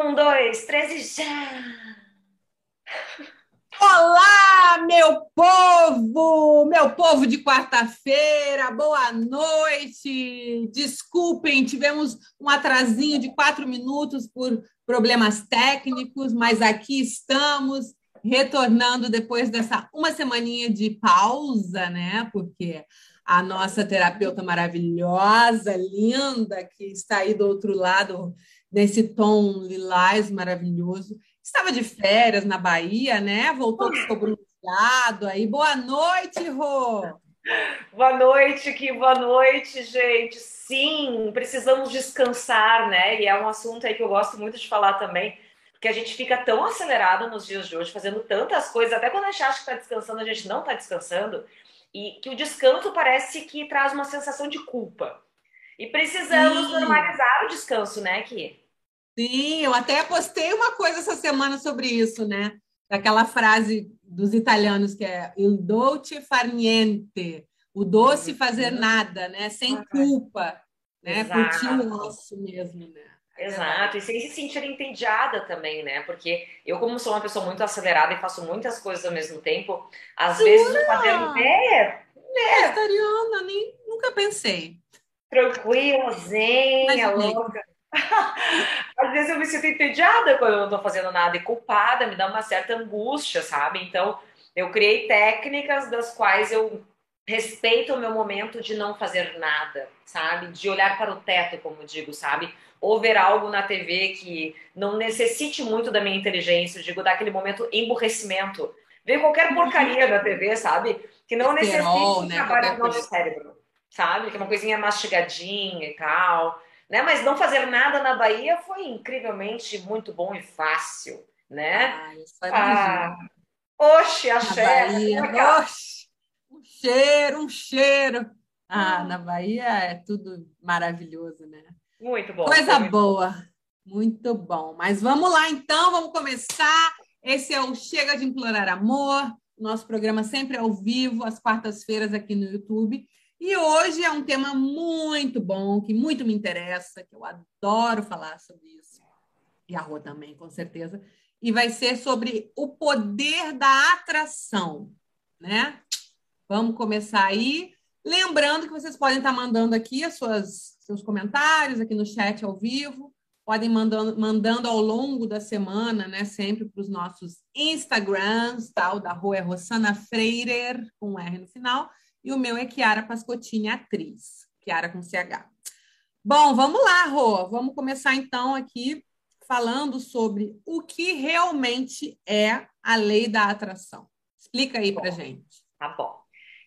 Um, dois, três e já! Olá, meu povo! Meu povo de quarta-feira, boa noite! Desculpem, tivemos um atrasinho de quatro minutos por problemas técnicos, mas aqui estamos retornando depois dessa uma semaninha de pausa, né? Porque a nossa terapeuta maravilhosa, linda, que está aí do outro lado, nesse tom lilás maravilhoso. Estava de férias na Bahia, né? Voltou com o bronzeado aí. Boa noite, Rô! Boa noite, que boa noite, gente. Sim, precisamos descansar, né? E é um assunto aí que eu gosto muito de falar também, porque a gente fica tão acelerado nos dias de hoje, fazendo tantas coisas, até quando a gente acha que está descansando, a gente não está descansando, e que o descanso parece que traz uma sensação de culpa. E precisamos Sim. normalizar o descanso, né, Ki? Sim, eu até postei uma coisa essa semana sobre isso, né? Daquela frase dos italianos que é il dolce far niente, o doce fazer uhum. nada, né? Sem culpa, né? Exato. Curtir o nosso mesmo, né? É Exato, e sem se sentir entediada também, né? Porque eu, como sou uma pessoa muito acelerada e faço muitas coisas ao mesmo tempo, às vezes fazer ideia. Né? Vegetariana, nem, nunca pensei tranquila, zen, louca. Às vezes eu me sinto entediada quando eu não tô fazendo nada e culpada, me dá uma certa angústia, sabe? Então, eu criei técnicas das quais eu respeito o meu momento de não fazer nada, sabe? De olhar para o teto, como digo, sabe? Ou ver algo na TV que não necessite muito da minha inteligência, digo, daquele momento emburrecimento. Ver qualquer porcaria na TV, sabe? Que não necessite né? trabalho do nosso cérebro sabe? Que é uma coisinha mastigadinha e tal. Né? Mas não fazer nada na Bahia foi incrivelmente muito bom e fácil, né? Ah, isso ah, oxe, axé. Bahia, oxe, um cheiro, um cheiro. Ah, na Bahia é tudo maravilhoso, né? Muito bom. Coisa muito boa. Bom. Muito bom. Mas vamos lá, então, vamos começar. Esse é o Chega de Implorar Amor. Nosso programa sempre ao vivo, às quartas-feiras aqui no YouTube. E hoje é um tema muito bom, que muito me interessa, que eu adoro falar sobre isso. E a Rô também, com certeza. E vai ser sobre o poder da atração, né? Vamos começar aí. Lembrando que vocês podem estar mandando aqui as suas, seus comentários aqui no chat ao vivo, podem mandando, mandando ao longo da semana, né? Sempre para os nossos Instagrams, tal, da Rua é Rossana Freirer, com um R no final e o meu é Kiara Pascottini, atriz. Kiara com CH. Bom, vamos lá, Rô. Vamos começar então aqui falando sobre o que realmente é a lei da atração. Explica aí para gente. Tá bom.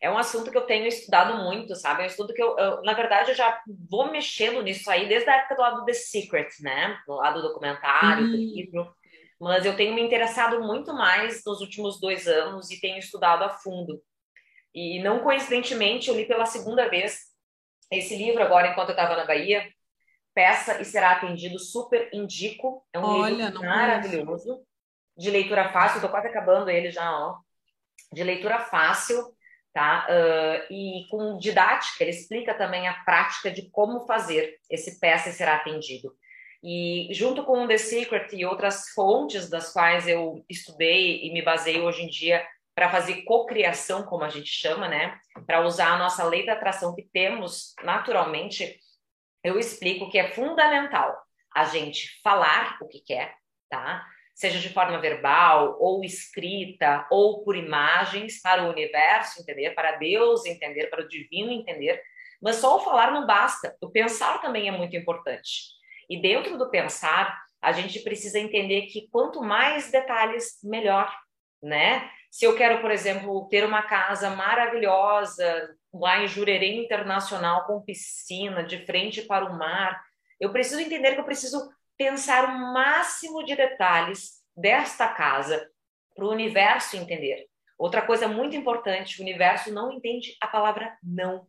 É um assunto que eu tenho estudado muito, sabe? É um estudo que eu, eu, na verdade, eu já vou mexendo nisso aí desde a época do lado do The Secret, né? Do lado do documentário, do livro. Mas eu tenho me interessado muito mais nos últimos dois anos e tenho estudado a fundo. E não coincidentemente, eu li pela segunda vez esse livro agora, enquanto eu estava na Bahia. Peça e será atendido, super indico. É um Olha, livro maravilhoso, de leitura fácil. Estou quase acabando ele já, ó. De leitura fácil, tá? Uh, e com didática, ele explica também a prática de como fazer esse peça e será atendido. E junto com The Secret e outras fontes das quais eu estudei e me baseio hoje em dia para fazer cocriação, como a gente chama, né? Para usar a nossa lei da atração que temos naturalmente, eu explico que é fundamental a gente falar o que quer, tá? Seja de forma verbal, ou escrita, ou por imagens, para o universo entender, para Deus entender, para o divino entender. Mas só o falar não basta, o pensar também é muito importante. E dentro do pensar, a gente precisa entender que quanto mais detalhes, melhor, né? Se eu quero, por exemplo, ter uma casa maravilhosa lá em Jurerê Internacional com piscina, de frente para o mar, eu preciso entender que eu preciso pensar o máximo de detalhes desta casa para o universo entender. Outra coisa muito importante, o universo não entende a palavra não.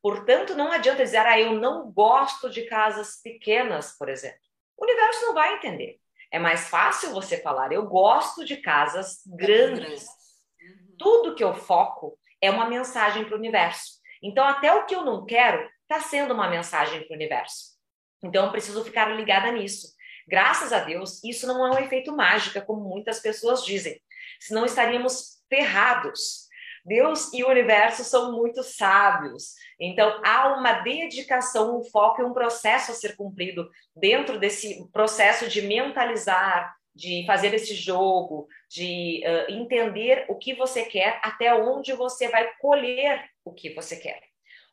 Portanto, não adianta dizer, ah, eu não gosto de casas pequenas, por exemplo. O universo não vai entender. É mais fácil você falar, eu gosto de casas grandes. Uhum. Tudo que eu foco é uma mensagem para o universo. Então, até o que eu não quero está sendo uma mensagem para o universo. Então, eu preciso ficar ligada nisso. Graças a Deus, isso não é um efeito mágica, como muitas pessoas dizem. Senão estaríamos ferrados. Deus e o universo são muito sábios. Então, há uma dedicação, um foco e um processo a ser cumprido dentro desse processo de mentalizar, de fazer esse jogo, de uh, entender o que você quer, até onde você vai colher o que você quer.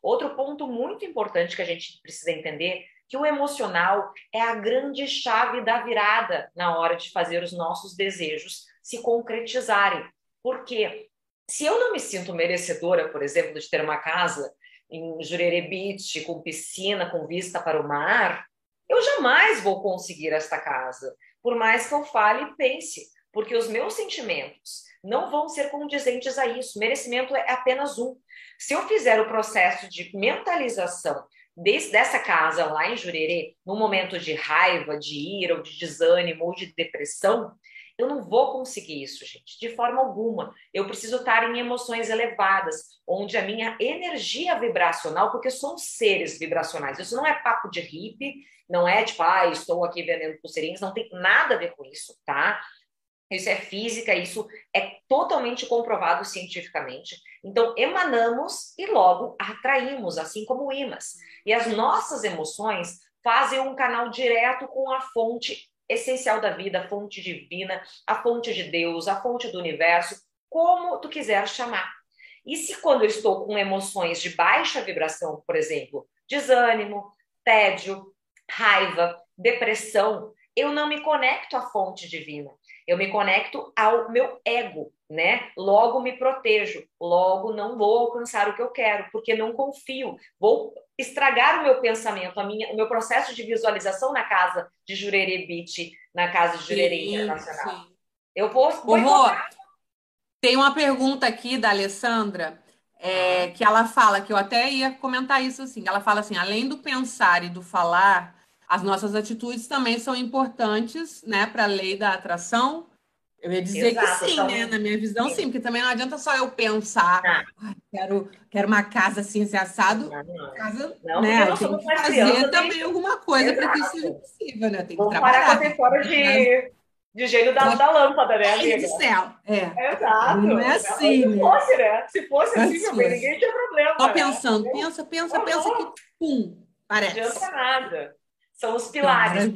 Outro ponto muito importante que a gente precisa entender que o emocional é a grande chave da virada na hora de fazer os nossos desejos se concretizarem. Porque se eu não me sinto merecedora, por exemplo, de ter uma casa em Jurerê Beach, com piscina, com vista para o mar, eu jamais vou conseguir esta casa, por mais que eu fale e pense, porque os meus sentimentos não vão ser condizentes a isso. Merecimento é apenas um. Se eu fizer o processo de mentalização desse, dessa casa lá em Jurerê, num momento de raiva, de ira, ou de desânimo, ou de depressão, eu não vou conseguir isso, gente, de forma alguma. Eu preciso estar em emoções elevadas, onde a minha energia vibracional, porque somos seres vibracionais, isso não é papo de hippie, não é tipo, ah, estou aqui vendendo pulseirinhas, não tem nada a ver com isso, tá? Isso é física, isso é totalmente comprovado cientificamente. Então, emanamos e logo atraímos, assim como imãs. E as nossas emoções fazem um canal direto com a fonte essencial da vida, a fonte divina, a fonte de Deus, a fonte do universo, como tu quiser chamar. E se quando eu estou com emoções de baixa vibração, por exemplo, desânimo, tédio, raiva, depressão, eu não me conecto à fonte divina. Eu me conecto ao meu ego, né? Logo me protejo, logo não vou alcançar o que eu quero, porque não confio. Vou estragar o meu pensamento, a minha, o meu processo de visualização na casa de Jurerê Beach, na casa de Jurerê sim, Internacional. Sim. Eu vou. vou Rô, tem uma pergunta aqui da Alessandra. É, que ela fala, que eu até ia comentar isso assim, ela fala assim, além do pensar e do falar, as nossas atitudes também são importantes, né, para a lei da atração. Eu ia dizer Exato, que sim, então, né? Na minha visão, sim. sim, porque também não adianta só eu pensar, ah. quero, quero uma casa assim, assim assado. Não, não. Casa, não, né? Tem que fazer também alguma coisa para que isso seja possível, né? Tem que Vamos trabalhar. parar com a fora de, de gênio da, da lâmpada, né, amiga? do céu, é. Exato. Não é assim, Se né? fosse, né? Se fosse assim, assim ninguém tinha problema. Só né? pensando, pensa, pensa, pensa que pum, parece. Não adianta nada. São os pilares.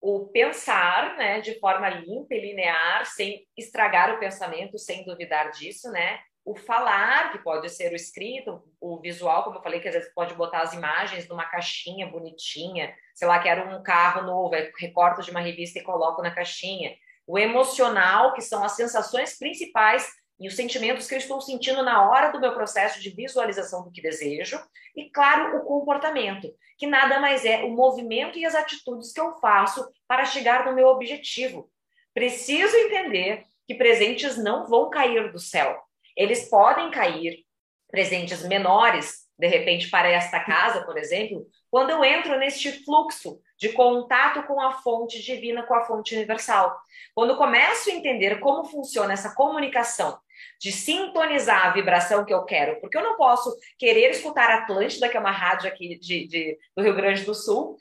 O pensar, né, de forma limpa e linear, sem estragar o pensamento, sem duvidar disso, né? O falar, que pode ser o escrito, o visual, como eu falei, que às vezes pode botar as imagens numa caixinha bonitinha, sei lá, quero um carro novo, recorto de uma revista e coloco na caixinha. O emocional, que são as sensações principais e os sentimentos que eu estou sentindo na hora do meu processo de visualização do que desejo, e claro, o comportamento, que nada mais é o movimento e as atitudes que eu faço para chegar no meu objetivo. Preciso entender que presentes não vão cair do céu. Eles podem cair, presentes menores, de repente para esta casa, por exemplo, quando eu entro neste fluxo de contato com a fonte divina, com a fonte universal. Quando começo a entender como funciona essa comunicação de sintonizar a vibração que eu quero, porque eu não posso querer escutar Atlântida, que é uma rádio aqui de, de do Rio Grande do Sul,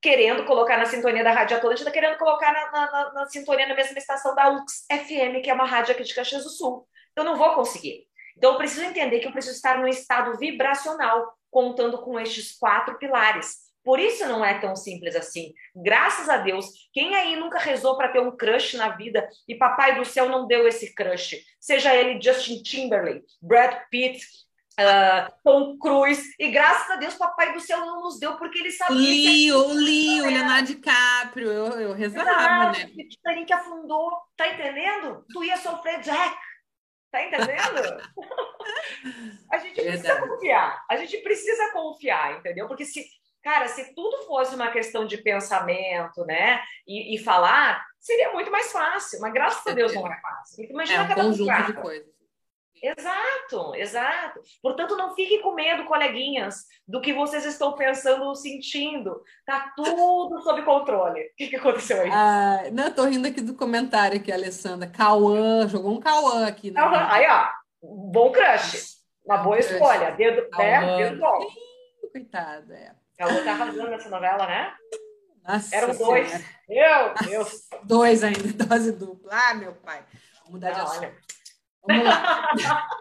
querendo colocar na sintonia da Rádio Atlântida, querendo colocar na, na, na, sintonia na mesma estação da UX FM, que é uma rádio aqui de Caxias do Sul. Eu não vou conseguir. Então, eu preciso entender que eu preciso estar num estado vibracional, contando com estes quatro pilares. Por isso não é tão simples assim. Graças a Deus, quem aí nunca rezou para ter um crush na vida e papai do céu não deu esse crush? Seja ele Justin Timberlake, Brad Pitt, uh, Tom Cruise, e graças a Deus papai do céu não nos deu porque ele sabia. Leo, Leo, Leonardo DiCaprio, eu, eu rezava, Exato, né? O Titanic afundou, tá entendendo? Tu ia sofrer Jack. Tá entendendo? a gente precisa Verdade. confiar. A gente precisa confiar, entendeu? Porque se Cara, se tudo fosse uma questão de pensamento, né, e, e falar, seria muito mais fácil. Mas graças a Deus não é fácil. Imagina é um conjunto de coisas. Exato, exato. Portanto, não fique com medo, coleguinhas, do que vocês estão pensando ou sentindo. Tá tudo sob controle. O que, que aconteceu aí? Ah, não, tô rindo aqui do comentário aqui, Alessandra. Cauã, jogou um Cauã aqui. Né? Aí, ó, bom crush. Uma boa escolha. Dedo, né? Dedo bom. Coitada, é. Ela tá arrasando nessa novela, né? Nossa Eram dois. Meu Deus. Dois ainda, dose dupla. Ah, meu pai. Vou mudar Não, de assunto. Vamos lá.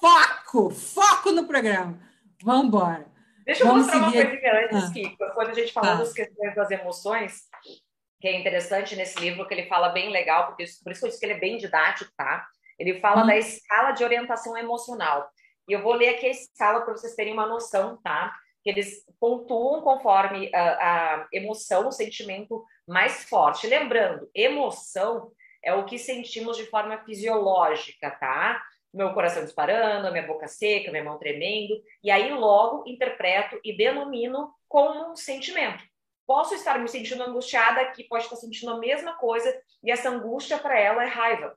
foco! Foco no programa. Vamos embora. Deixa eu Vamos mostrar seguir... uma coisinha antes, ah. que quando a gente falou ah. das questões das emoções, que é interessante nesse livro, que ele fala bem legal, porque por isso que eu disse que ele é bem didático, tá? Ele fala hum. da escala de orientação emocional. E eu vou ler aqui a escala para vocês terem uma noção, tá? Que eles pontuam conforme a, a emoção, o sentimento mais forte. Lembrando, emoção é o que sentimos de forma fisiológica, tá? Meu coração disparando, minha boca seca, minha mão tremendo, e aí logo interpreto e denomino como um sentimento. Posso estar me sentindo angustiada, que pode estar sentindo a mesma coisa, e essa angústia para ela é raiva.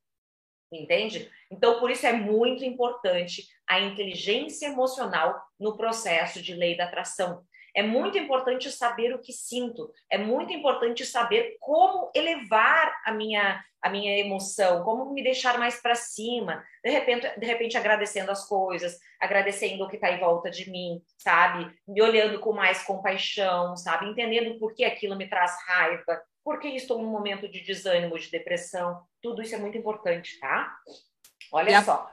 Entende? Então, por isso é muito importante a inteligência emocional no processo de lei da atração. É muito importante saber o que sinto, é muito importante saber como elevar a minha, a minha emoção, como me deixar mais para cima, de repente, de repente agradecendo as coisas, agradecendo o que está em volta de mim, sabe? Me olhando com mais compaixão, sabe? Entendendo por que aquilo me traz raiva, por que estou num momento de desânimo, de depressão. Tudo isso é muito importante, tá? Olha só.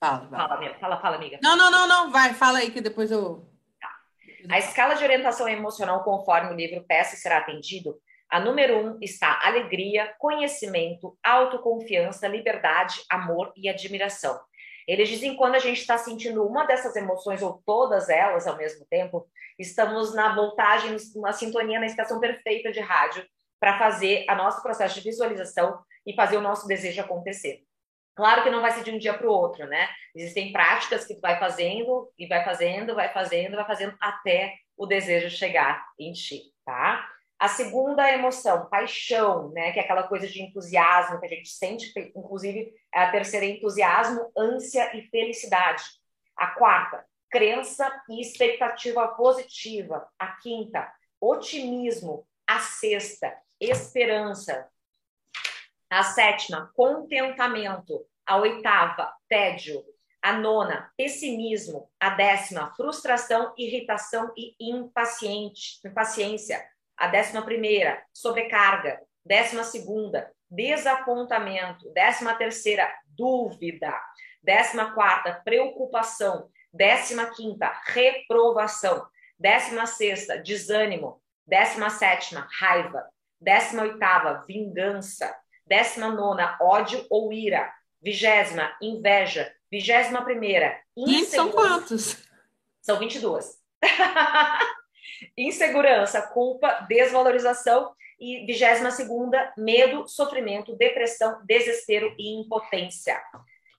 Fala, fala, fala, fala, amiga. Não, não, não, não, vai, fala aí que depois eu a escala de orientação emocional, conforme o livro Peça e Será Atendido, a número um está alegria, conhecimento, autoconfiança, liberdade, amor e admiração. Eles dizem quando a gente está sentindo uma dessas emoções ou todas elas ao mesmo tempo, estamos na voltagem, na sintonia, na estação perfeita de rádio para fazer a nosso processo de visualização e fazer o nosso desejo acontecer. Claro que não vai ser de um dia para o outro, né? Existem práticas que tu vai fazendo e vai fazendo, vai fazendo, vai fazendo até o desejo chegar em ti, tá? A segunda emoção, paixão, né? Que é aquela coisa de entusiasmo que a gente sente, inclusive a terceira é entusiasmo, ânsia e felicidade. A quarta, crença e expectativa positiva. A quinta, otimismo. A sexta, esperança. A sétima, contentamento. A oitava, tédio. A nona, pessimismo. A décima, frustração, irritação e impaciente, impaciência. A décima primeira, sobrecarga. Décima segunda, desapontamento. Décima terceira, dúvida. Décima quarta, preocupação. Décima quinta, reprovação. Décima sexta, desânimo. Décima sétima, raiva. Décima oitava, vingança. Décima nona, ódio ou ira. Vigésima, inveja. Vigésima primeira, insegura. são quantos? São 22. Insegurança, culpa, desvalorização. E vigésima segunda, medo, sofrimento, depressão, desespero e impotência.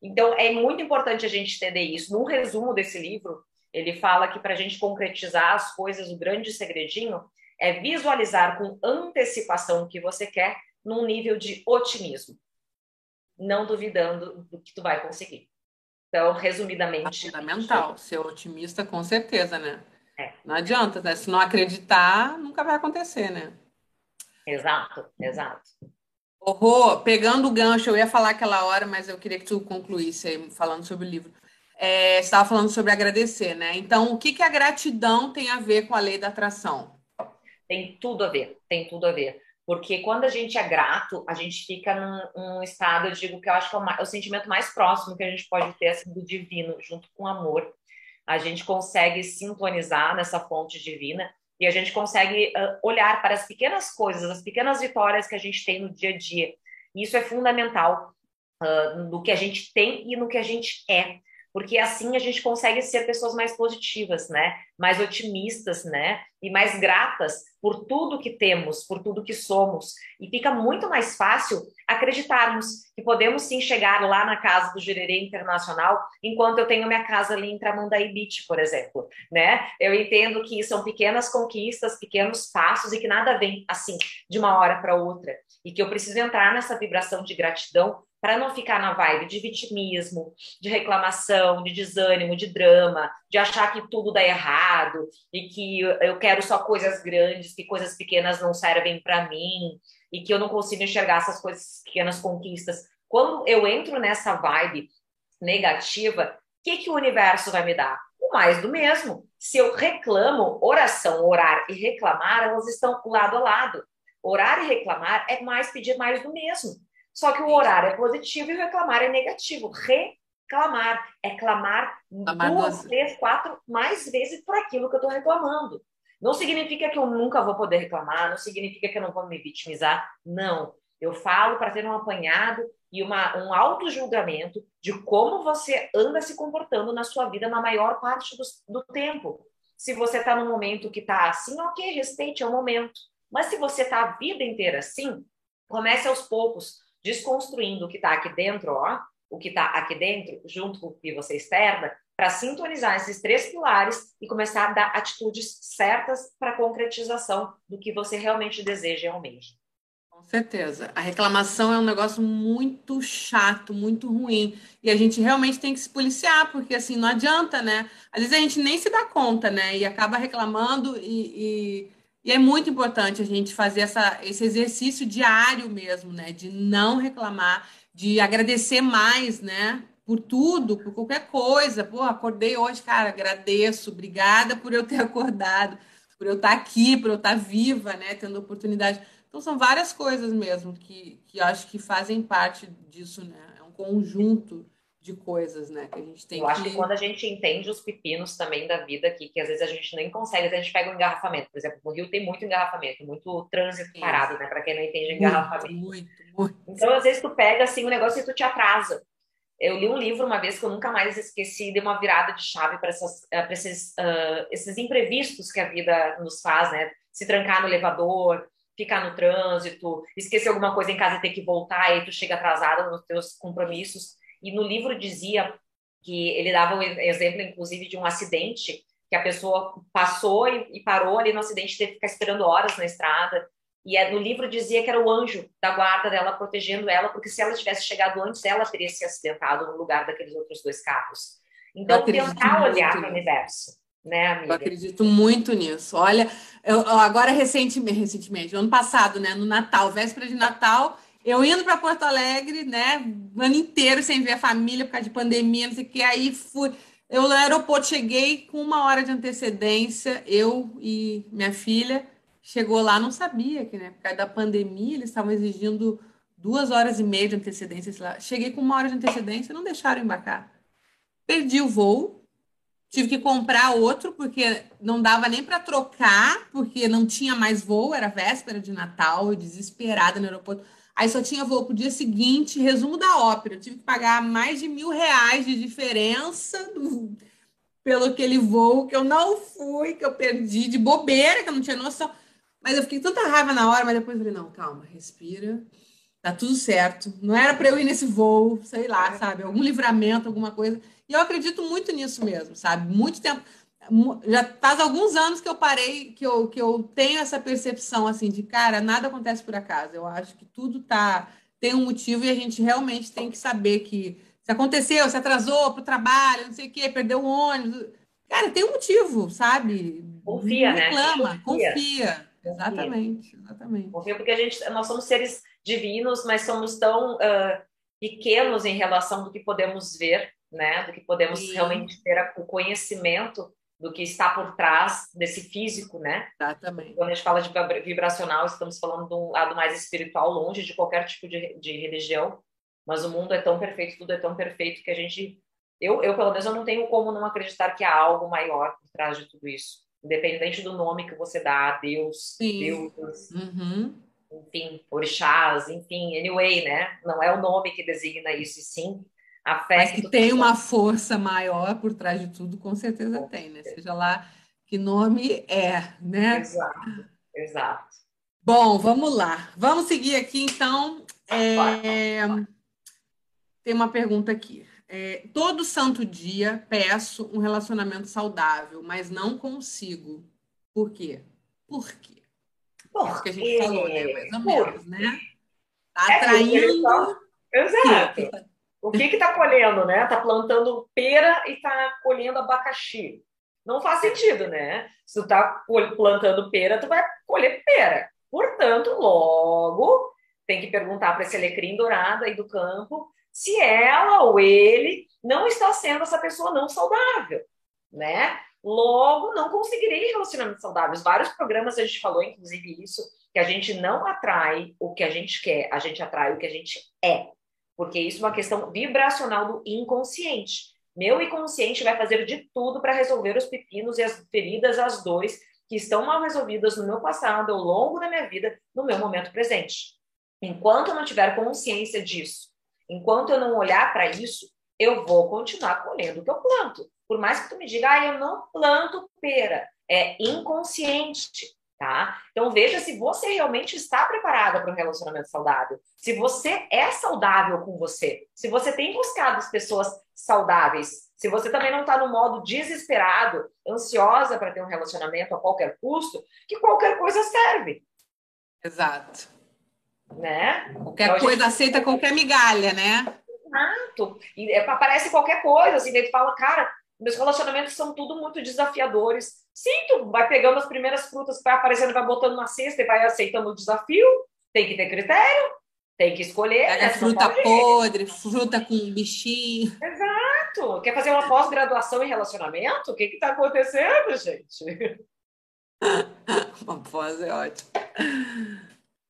Então, é muito importante a gente entender isso. Num resumo desse livro, ele fala que para a gente concretizar as coisas, o grande segredinho é visualizar com antecipação o que você quer num nível de otimismo, não duvidando do que tu vai conseguir. Então, resumidamente. É fundamental, ser otimista com certeza, né? É. Não adianta, né? Se não acreditar, nunca vai acontecer, né? Exato, exato. Rô, pegando o gancho, eu ia falar aquela hora, mas eu queria que tu concluísse aí falando sobre o livro. É, você estava falando sobre agradecer, né? Então, o que, que a gratidão tem a ver com a lei da atração? Tem tudo a ver, tem tudo a ver. Porque quando a gente é grato, a gente fica num, num estado, eu digo que eu acho que é o, o, sentimento mais próximo que a gente pode ter assim, do divino, junto com o amor. A gente consegue sintonizar nessa fonte divina e a gente consegue uh, olhar para as pequenas coisas, as pequenas vitórias que a gente tem no dia a dia. E isso é fundamental uh, no que a gente tem e no que a gente é porque assim a gente consegue ser pessoas mais positivas, né? Mais otimistas, né? E mais gratas por tudo que temos, por tudo que somos. E fica muito mais fácil acreditarmos que podemos sim chegar lá na casa do Gererê Internacional, enquanto eu tenho minha casa ali em Tramandaí Beach, por exemplo, né? Eu entendo que são pequenas conquistas, pequenos passos e que nada vem assim de uma hora para outra. E que eu preciso entrar nessa vibração de gratidão para não ficar na vibe de vitimismo, de reclamação, de desânimo, de drama, de achar que tudo dá errado e que eu quero só coisas grandes, que coisas pequenas não servem para mim e que eu não consigo enxergar essas coisas pequenas conquistas. Quando eu entro nessa vibe negativa, que, que o universo vai me dar? O mais do mesmo. Se eu reclamo, oração, orar e reclamar, elas estão lado a lado. Orar e reclamar é mais pedir mais do mesmo. Só que o orar é positivo e reclamar é negativo. Reclamar é clamar duas, três, quatro mais vezes por aquilo que eu estou reclamando. Não significa que eu nunca vou poder reclamar, não significa que eu não vou me vitimizar. Não. Eu falo para ter um apanhado e uma, um auto-julgamento de como você anda se comportando na sua vida na maior parte do, do tempo. Se você está num momento que está assim, ok, respeite, é o momento. Mas se você está a vida inteira assim, comece aos poucos, desconstruindo o que está aqui dentro, ó, o que está aqui dentro, junto com o que você externa, para sintonizar esses três pilares e começar a dar atitudes certas para a concretização do que você realmente deseja e almeja. Com certeza. A reclamação é um negócio muito chato, muito ruim. E a gente realmente tem que se policiar, porque assim, não adianta, né? Às vezes a gente nem se dá conta, né? E acaba reclamando, e, e, e é muito importante a gente fazer essa, esse exercício diário mesmo, né? De não reclamar, de agradecer mais, né? Por tudo, por qualquer coisa. Pô, acordei hoje, cara, agradeço, obrigada por eu ter acordado, por eu estar aqui, por eu estar viva, né? Tendo oportunidade então, são várias coisas mesmo que, que acho que fazem parte disso, né? É um conjunto de coisas, né? Que a gente tem Eu que... acho que quando a gente entende os pepinos também da vida aqui, que às vezes a gente nem consegue, a gente pega um engarrafamento. Por exemplo, no Rio tem muito engarrafamento, muito trânsito Sim. parado, né? Para quem não entende engarrafamento. Muito, muito, Então, às vezes, tu pega assim um negócio e tu te atrasa. Eu li um livro uma vez que eu nunca mais esqueci, deu uma virada de chave para esses, uh, esses imprevistos que a vida nos faz, né? Se trancar no elevador, ficar no trânsito, esquecer alguma coisa em casa e ter que voltar, e tu chega atrasada nos teus compromissos. E no livro dizia que ele dava um exemplo, inclusive, de um acidente que a pessoa passou e, parou ali no acidente, teve que ficar esperando horas na estrada. E é, no livro dizia que era o anjo da guarda dela protegendo ela, porque se ela tivesse chegado antes, ela teria se acidentado no lugar daqueles outros dois carros. Então, tentar olhar para o universo né, amiga? Eu acredito muito nisso. Olha, eu, agora recentemente, recentemente, ano passado, né, no Natal, véspera de Natal, eu indo para Porto Alegre, né, o ano inteiro sem ver a família por causa de pandemia, não sei o que, aí fui. Eu no aeroporto cheguei com uma hora de antecedência, eu e minha filha. Chegou lá, não sabia que, né, por causa da pandemia, eles estavam exigindo duas horas e meia de antecedência. Lá. Cheguei com uma hora de antecedência, não deixaram embarcar. Perdi o voo, Tive que comprar outro porque não dava nem para trocar, porque não tinha mais voo, era véspera de Natal, desesperada no aeroporto. Aí só tinha voo para o dia seguinte, resumo da ópera. Eu tive que pagar mais de mil reais de diferença do, pelo aquele voo que eu não fui, que eu perdi de bobeira, que eu não tinha noção. Mas eu fiquei tanta raiva na hora, mas depois eu falei, não, calma, respira, tá tudo certo. Não era para eu ir nesse voo, sei lá, sabe? Algum livramento, alguma coisa. E eu acredito muito nisso mesmo, sabe? Muito tempo. Já faz alguns anos que eu parei, que eu, que eu tenho essa percepção assim de cara, nada acontece por acaso. Eu acho que tudo tá tem um motivo e a gente realmente tem que saber que se aconteceu, se atrasou para o trabalho, não sei o quê, perdeu o ônibus. Cara, tem um motivo, sabe? Confia, não né? reclama, confia. confia. Exatamente, exatamente. Confia porque a gente, nós somos seres divinos, mas somos tão uh, pequenos em relação do que podemos ver né? Do que podemos Sim. realmente ter o conhecimento do que está por trás desse físico, né? Exatamente. Quando a gente fala de vibracional, estamos falando de um lado mais espiritual, longe de qualquer tipo de, de religião. Mas o mundo é tão perfeito, tudo é tão perfeito que a gente, eu, eu pelo menos, eu não tenho como não acreditar que há algo maior por trás de tudo isso, independente do nome que você dá, Deus, Sim. Deus, uhum. enfim, orixás, enfim, anyway, né? Não é o nome que designa isso, e sim a fé Mas que, tem uma força maior por trás de tudo, com certeza com tem, né? Seja lá que nome é, né? Exato, exato. Bom, vamos lá. Vamos seguir aqui, então. É... Tem uma pergunta aqui. É, todo santo dia peço um relacionamento saudável, mas não consigo. Por quê? Por quê? Por Isso que a gente falou, né? Mais ou menos, né? Tá é atraindo. É, Exato. O que que tá colhendo, né? Tá plantando pera e tá colhendo abacaxi. Não faz sentido, né? Se tu tá plantando pera, tu vai colher pera. Portanto, logo, tem que perguntar para esse alecrim dourado aí do campo se ela ou ele não está sendo essa pessoa não saudável, né? Logo, não conseguirei relacionamentos saudáveis. Vários programas a gente falou, inclusive, isso, que a gente não atrai o que a gente quer, a gente atrai o que a gente é. Porque isso é uma questão vibracional do inconsciente. Meu inconsciente vai fazer de tudo para resolver os pepinos e as feridas, as dores que estão mal resolvidas no meu passado, ao longo da minha vida, no meu momento presente. Enquanto eu não tiver consciência disso, enquanto eu não olhar para isso, eu vou continuar colhendo o que eu planto. Por mais que tu me diga, ah, eu não planto pera, é inconsciente, tá? Então veja se você realmente está preparada para um relacionamento saudável. Se você é saudável com você, se você tem buscado as pessoas saudáveis, se você também não está no modo desesperado, ansiosa para ter um relacionamento a qualquer custo, que qualquer coisa serve. Exato. Né? Qualquer então, coisa gente... aceita qualquer migalha, né? Exato. E é, aparece qualquer coisa, assim, tu fala, cara, meus relacionamentos são tudo muito desafiadores. Sim, tu vai pegando as primeiras frutas que vai aparecendo, vai botando na cesta e vai aceitando o desafio. Tem que ter critério, tem que escolher. Pega né? fruta podre, fruta com bichinho. Exato. Quer fazer uma pós-graduação em relacionamento? O que está acontecendo, gente? uma pós é ótimo.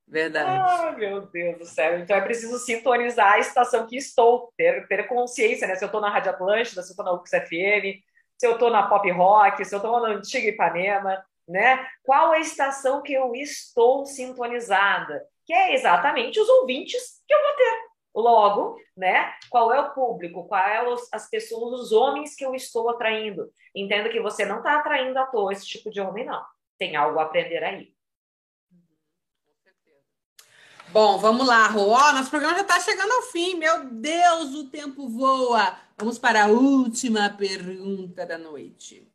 Verdade. Ah, meu Deus do céu. Então é preciso sintonizar a estação que estou, ter, ter consciência, né? Se eu estou na Rádio Atlântida, se eu estou na UX FM, se eu estou na Pop Rock, se eu estou na Antiga Ipanema, né? Qual a estação que eu estou sintonizada? Que é exatamente os ouvintes que eu vou ter. Logo, né? Qual é o público? Qual é os, as pessoas, os homens que eu estou atraindo? Entenda que você não está atraindo à toa esse tipo de homem, não. Tem algo a aprender aí. Bom, vamos lá, Rô. Oh, nosso programa já está chegando ao fim. Meu Deus, o tempo voa. Vamos para a última pergunta da noite.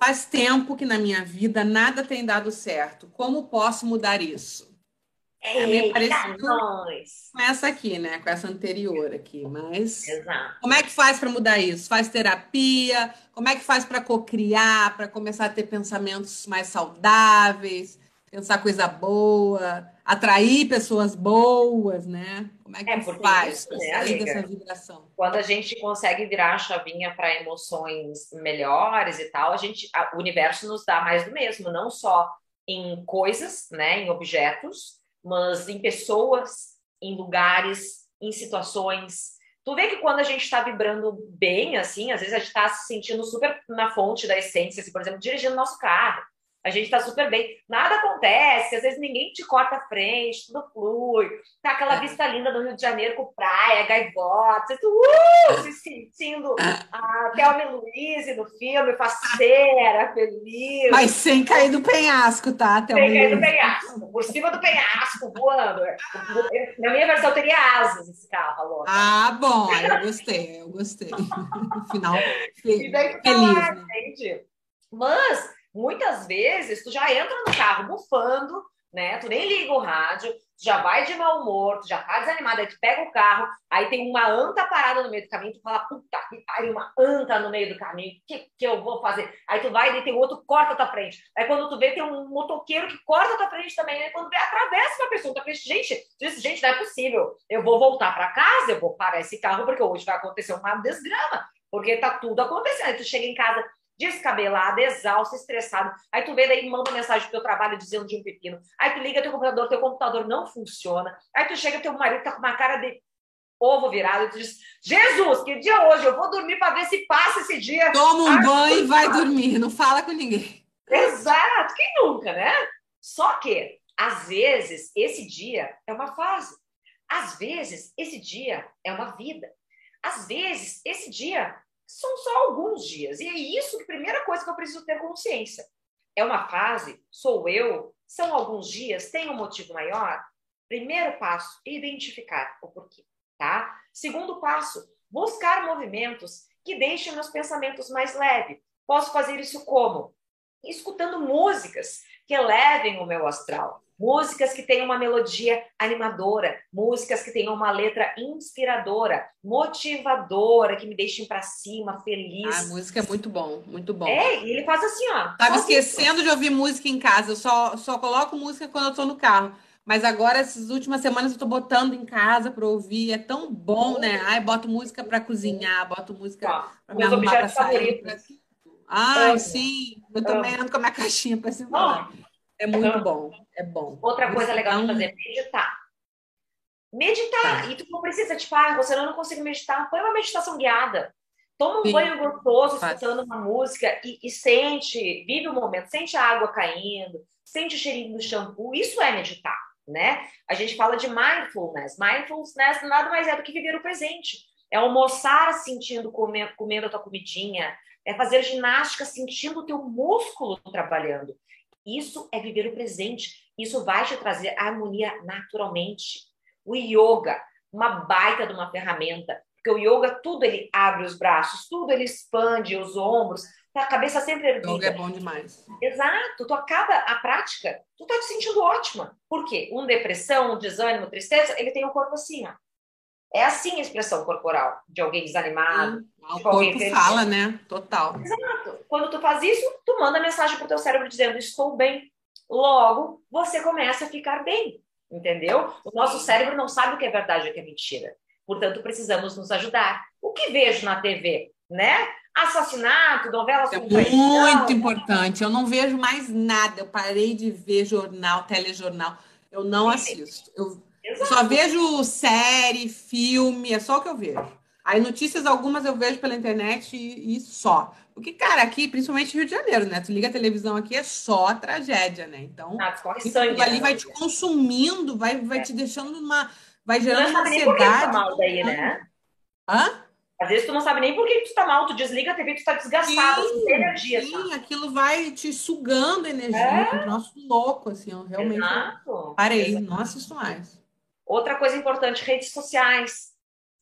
Faz tempo que na minha vida nada tem dado certo. Como posso mudar isso? É meio parecido com essa aqui, né? Com essa anterior aqui. Mas Exato. como é que faz para mudar isso? Faz terapia? Como é que faz para cocriar, para começar a ter pensamentos mais saudáveis, pensar coisa boa? Atrair pessoas boas, né? Como é que é, faz isso, né, sair dessa vibração? Quando a gente consegue virar a chavinha para emoções melhores e tal, a gente, a, o universo nos dá mais do mesmo, não só em coisas, né, em objetos, mas em pessoas, em lugares, em situações. Tu vê que quando a gente está vibrando bem, assim, às vezes a gente está se sentindo super na fonte da essência, assim, por exemplo, dirigindo nosso carro a gente está super bem. Nada acontece, às vezes ninguém te corta a frente, tudo flui. Tá aquela é. vista linda do Rio de Janeiro com praia, gaivotas, uh, se sentindo a Thelma Luiz no filme, faceira, feliz. Mas sem cair do penhasco, tá, Thelma Sem cair do penhasco, por cima do penhasco, voando. Na minha versão teria asas esse carro, alô. Ah, bom, eu gostei, eu gostei. No final, feliz, né? Mas Muitas vezes tu já entra no carro bufando, né? Tu nem liga o rádio, tu já vai de mau humor, tu já tá desanimado, aí tu pega o carro, aí tem uma anta parada no meio do caminho, tu fala, puta que pariu, uma anta no meio do caminho, o que, que eu vou fazer? Aí tu vai e tem outro corta a tua frente. Aí quando tu vê, tem um motoqueiro que corta a tua frente também, aí quando vê, atravessa uma pessoa, tua frente, gente, tu diz, gente, não é possível, eu vou voltar para casa, eu vou parar esse carro, porque hoje vai acontecer uma desgrama, porque tá tudo acontecendo. Aí tu chega em casa, descabelada, exausta, estressada. Aí tu vê daí, manda mensagem pro teu trabalho dizendo de um pepino. Aí tu liga teu computador, teu computador não funciona. Aí tu chega, teu marido tá com uma cara de ovo virado e tu diz: Jesus, que dia hoje? Eu vou dormir para ver se passa esse dia. Toma um banho e vai dormir, não fala com ninguém. Exato, quem nunca, né? Só que, às vezes, esse dia é uma fase. Às vezes, esse dia é uma vida. Às vezes, esse dia são só alguns dias. E é isso que a primeira coisa que eu preciso ter consciência. É uma fase, sou eu, são alguns dias, tem um motivo maior? Primeiro passo, identificar o porquê, tá? Segundo passo, buscar movimentos que deixem meus pensamentos mais leves. Posso fazer isso como? Escutando músicas que elevem o meu astral músicas que tenham uma melodia animadora, músicas que tenham uma letra inspiradora, motivadora, que me deixem para cima, feliz. Ah, a música é muito bom, muito bom. É, e ele faz assim, ó. Tava esquecendo de ouvir música em casa, eu só, só coloco música quando eu tô no carro. Mas agora, essas últimas semanas, eu tô botando em casa para ouvir. É tão bom, né? Ai, boto música para cozinhar, boto música para me arrumar para sair. Pra... Ai, sim. Eu também ando com a minha caixinha para cima. É muito bom. É bom. Outra coisa legal de fazer é meditar. Meditar. Tá. E tu não precisa, tipo, ah, você não consigo meditar. Põe uma meditação guiada. Toma um Sim. banho gostoso, escutando uma música e, e, sente, vive o momento, sente a água caindo, sente o cheirinho do shampoo. Isso é meditar, né? A gente fala de mindfulness. Mindfulness nada mais é do que viver o presente. É almoçar sentindo, comendo, comendo a tua comidinha. É fazer ginástica sentindo o teu músculo trabalhando. Isso é viver o presente. Isso vai te trazer harmonia naturalmente. O yoga, uma baita de uma ferramenta porque o yoga, tudo ele abre os braços, tudo ele expande os ombros, tá a cabeça sempre erguida. Yoga é bom demais. Exato. Tu acaba a prática, tu tá te sentindo ótima. Por quê? Um depressão, um desânimo, tristeza, ele tem o um corpo assim, ó. É assim a expressão corporal de alguém desanimado. Sim, o de corpo feliz. fala, né? Total. Exato. Quando tu faz isso, tu manda mensagem pro teu cérebro dizendo estou bem. Logo, você começa a ficar bem. Entendeu? O nosso cérebro não sabe o que é verdade e o que é mentira. Portanto, precisamos nos ajudar. O que vejo na TV, né? Assassinato, novela é muito importante. Eu não vejo mais nada. Eu parei de ver jornal, telejornal. Eu não assisto. Eu só vejo série, filme, é só o que eu vejo. Aí notícias algumas eu vejo pela internet e, e, só. Porque, cara, aqui, principalmente Rio de Janeiro, né? Tu liga a televisão aqui, é só tragédia, né? Então, ah, sangue, ali né? vai te consumindo, vai, vai é. te deixando numa vai gerando uma ansiedade. Tá mal daí, né? Hã? Às vezes tu não sabe nem por que tu tá mal, tu desliga a TV, tu tá desgastado, sim, sem energia. Sim, tá? aquilo vai te sugando energia, é. um troço louco, assim, eu realmente Exato. parei, Exato. não assisto mais. Outra coisa importante, redes sociais.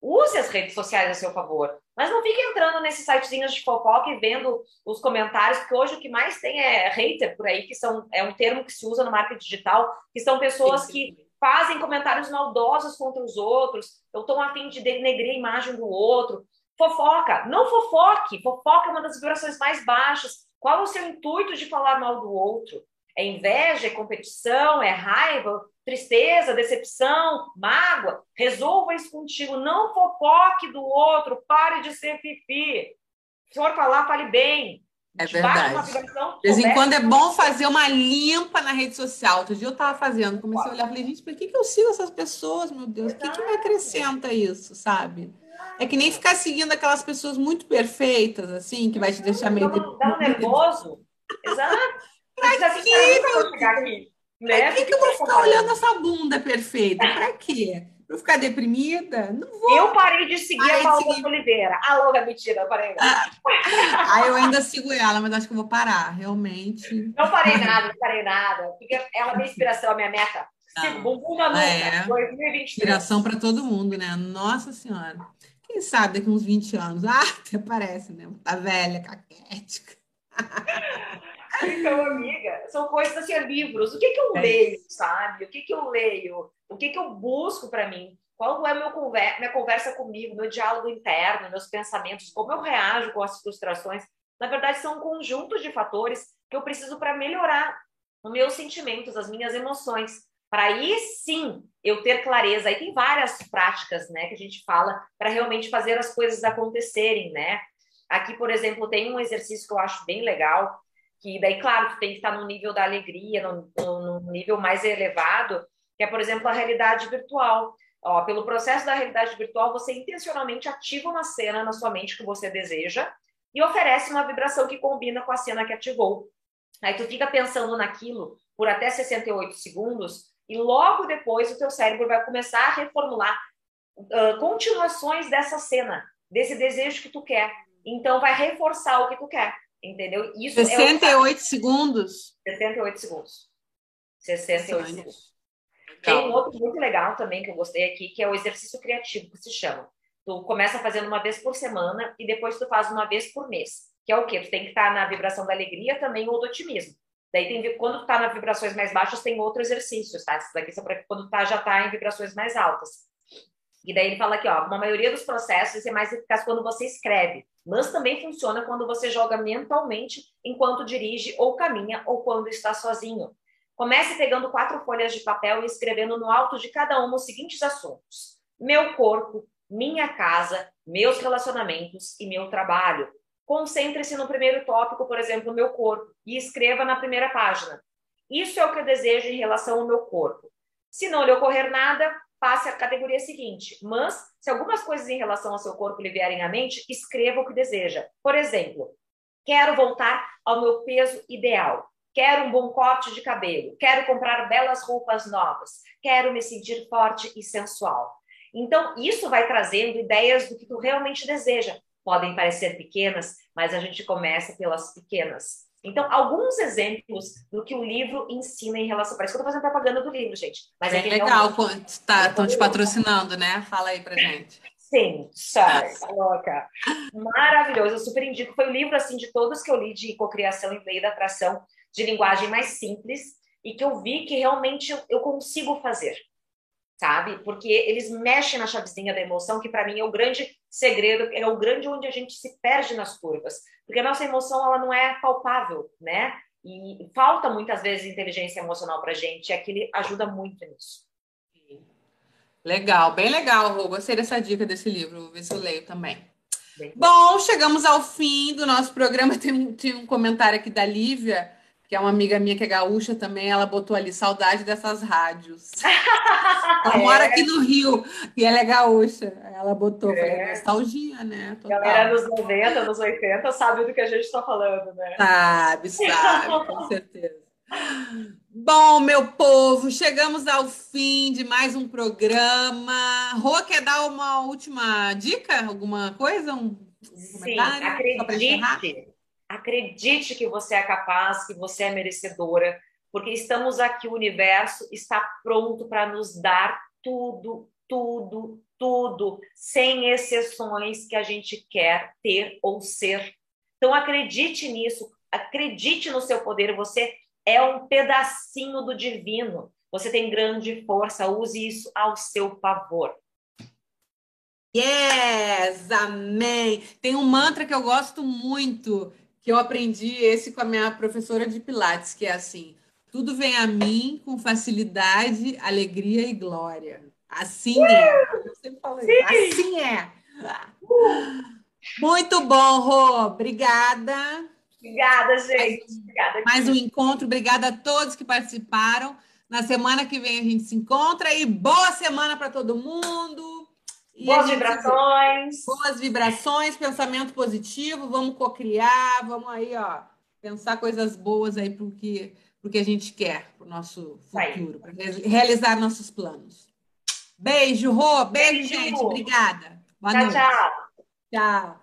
Use as redes sociais a seu favor. Mas não fique entrando nesses sitezinhos de fofoca e vendo os comentários, porque hoje o que mais tem é hater por aí, que são, é um termo que se usa no marketing digital, que são pessoas sim, sim. que fazem comentários maldosos contra os outros, eu estou a fim de denegrir a imagem do outro. Fofoca, não fofoque. Fofoca é uma das vibrações mais baixas. Qual é o seu intuito de falar mal do outro? É inveja, é competição, é raiva, tristeza, decepção, mágoa? Resolva isso contigo. Não fofoque do outro. Pare de ser fifi. Se for falar, fale bem. É verdade. De vez em quando é bom fazer uma limpa na rede social. Outro dia eu estava fazendo, comecei a olhar e falei, gente, por que, que eu sigo essas pessoas, meu Deus? O que, que me acrescenta isso, sabe? É que nem ficar seguindo aquelas pessoas muito perfeitas, assim, que vai te deixar meio... Dá um nervoso. Exato. Pra quê, meu Deus? Né? Pra que, que eu vou ficar olhando essa bunda perfeita? Pra quê? Pra ficar deprimida? Não vou. Eu parei de seguir a Paula seguir... Oliveira. Alô, mentira, eu parei. Ah, ah, eu ainda sigo ela, mas acho que eu vou parar, realmente. Não parei nada, não parei nada. Porque ela é minha inspiração, a minha meta. Bumbum na nuca, é. 2023. Inspiração para todo mundo, né? Nossa Senhora. Quem sabe daqui uns 20 anos? Ah, até parece, né? Tá velha, caquética. Então, amiga, são coisas assim, livros. O que, que eu é. leio, sabe? O que, que eu leio? O que, que eu busco para mim? Qual é meu conver minha conversa comigo, meu diálogo interno, meus pensamentos, como eu reajo com as frustrações? Na verdade, são um conjunto de fatores que eu preciso para melhorar os meus sentimentos, as minhas emoções. Para aí sim eu ter clareza. Aí tem várias práticas né, que a gente fala para realmente fazer as coisas acontecerem. Né? Aqui, por exemplo, tem um exercício que eu acho bem legal, que daí, claro, tu tem que estar no nível da alegria, no, nível mais elevado, que é, por exemplo, a realidade virtual. Ó, pelo processo da realidade virtual, você intencionalmente ativa uma cena na sua mente que você deseja e oferece uma vibração que combina com a cena que ativou. Aí tu fica pensando naquilo por até 68 segundos e logo depois o teu cérebro vai começar a reformular uh, continuações dessa cena, desse desejo que tu quer. Então vai reforçar o que tu quer. Entendeu? Isso 68 é segundos? 68 segundos. 68 segundos. Tem um outro muito legal também que eu gostei aqui, que é o exercício criativo, que se chama. Tu começa fazendo uma vez por semana e depois tu faz uma vez por mês. Que é o quê? Tu tem que estar na vibração da alegria também ou do otimismo. Daí tem, quando tu tá nas vibrações mais baixas, tem outro exercício, tá? Isso daqui são para quando tu tá, já tá em vibrações mais altas. E daí ele fala aqui, ó, uma maioria dos processos é mais eficaz quando você escreve, mas também funciona quando você joga mentalmente enquanto dirige ou caminha ou quando está sozinho. Comece pegando quatro folhas de papel e escrevendo no alto de cada uma os seguintes assuntos: meu corpo, minha casa, meus relacionamentos e meu trabalho. Concentre-se no primeiro tópico, por exemplo, meu corpo, e escreva na primeira página. Isso é o que eu desejo em relação ao meu corpo. Se não lhe ocorrer nada, passe à categoria seguinte. Mas, se algumas coisas em relação ao seu corpo lhe vierem à mente, escreva o que deseja. Por exemplo, quero voltar ao meu peso ideal. Quero um bom corte de cabelo, quero comprar belas roupas novas, quero me sentir forte e sensual. Então, isso vai trazendo ideias do que tu realmente deseja. Podem parecer pequenas, mas a gente começa pelas pequenas. Então, alguns exemplos do que o livro ensina em relação. Parece que eu estou fazendo propaganda do livro, gente. Mas é, é legal, estão te patrocinando, né? Fala aí pra gente. Sim, sorry, louca. Maravilhoso, eu super indico. Foi o livro, assim, de todos que eu li de cocriação e lei da atração de linguagem mais simples e que eu vi que realmente eu consigo fazer, sabe? Porque eles mexem na chavezinha da emoção, que para mim é o grande segredo, é o grande onde a gente se perde nas curvas, porque a nossa emoção ela não é palpável, né? E falta muitas vezes inteligência emocional para gente, e aquilo ajuda muito nisso. Legal, bem legal, Rô. Gostei dessa dica desse livro, vou ver se eu leio também. Bom, chegamos ao fim do nosso programa. Tem um, tem um comentário aqui da Lívia que é uma amiga minha que é gaúcha também, ela botou ali saudade dessas rádios. ela é. mora aqui no Rio e ela é gaúcha. Ela botou, é. falei, nostalgia, né? Total. Galera dos 90, dos 80 sabe do que a gente está falando, né? Sabe, sabe, com certeza. Bom, meu povo, chegamos ao fim de mais um programa. Rô, quer dar uma última dica? Alguma coisa? Um, Sim, acredite Acredite que você é capaz, que você é merecedora, porque estamos aqui, o universo está pronto para nos dar tudo, tudo, tudo, sem exceções que a gente quer ter ou ser. Então acredite nisso, acredite no seu poder, você é um pedacinho do divino. Você tem grande força, use isso ao seu favor. Yes, amém. Tem um mantra que eu gosto muito, que eu aprendi esse com a minha professora de Pilates, que é assim: tudo vem a mim com facilidade, alegria e glória. Assim é. Eu sempre falo isso. Assim é. Muito bom, Rô. Obrigada. Obrigada, gente. Obrigada. Mais um encontro. Obrigada a todos que participaram. Na semana que vem a gente se encontra e boa semana para todo mundo. Boas vibrações. Boas vibrações, pensamento positivo, vamos cocriar, vamos aí, ó, pensar coisas boas aí para o que, que a gente quer, para o nosso futuro, para realizar nossos planos. Beijo, Rô, beijo, beijo. gente. Obrigada. Boa tchau, noite. tchau. Tchau.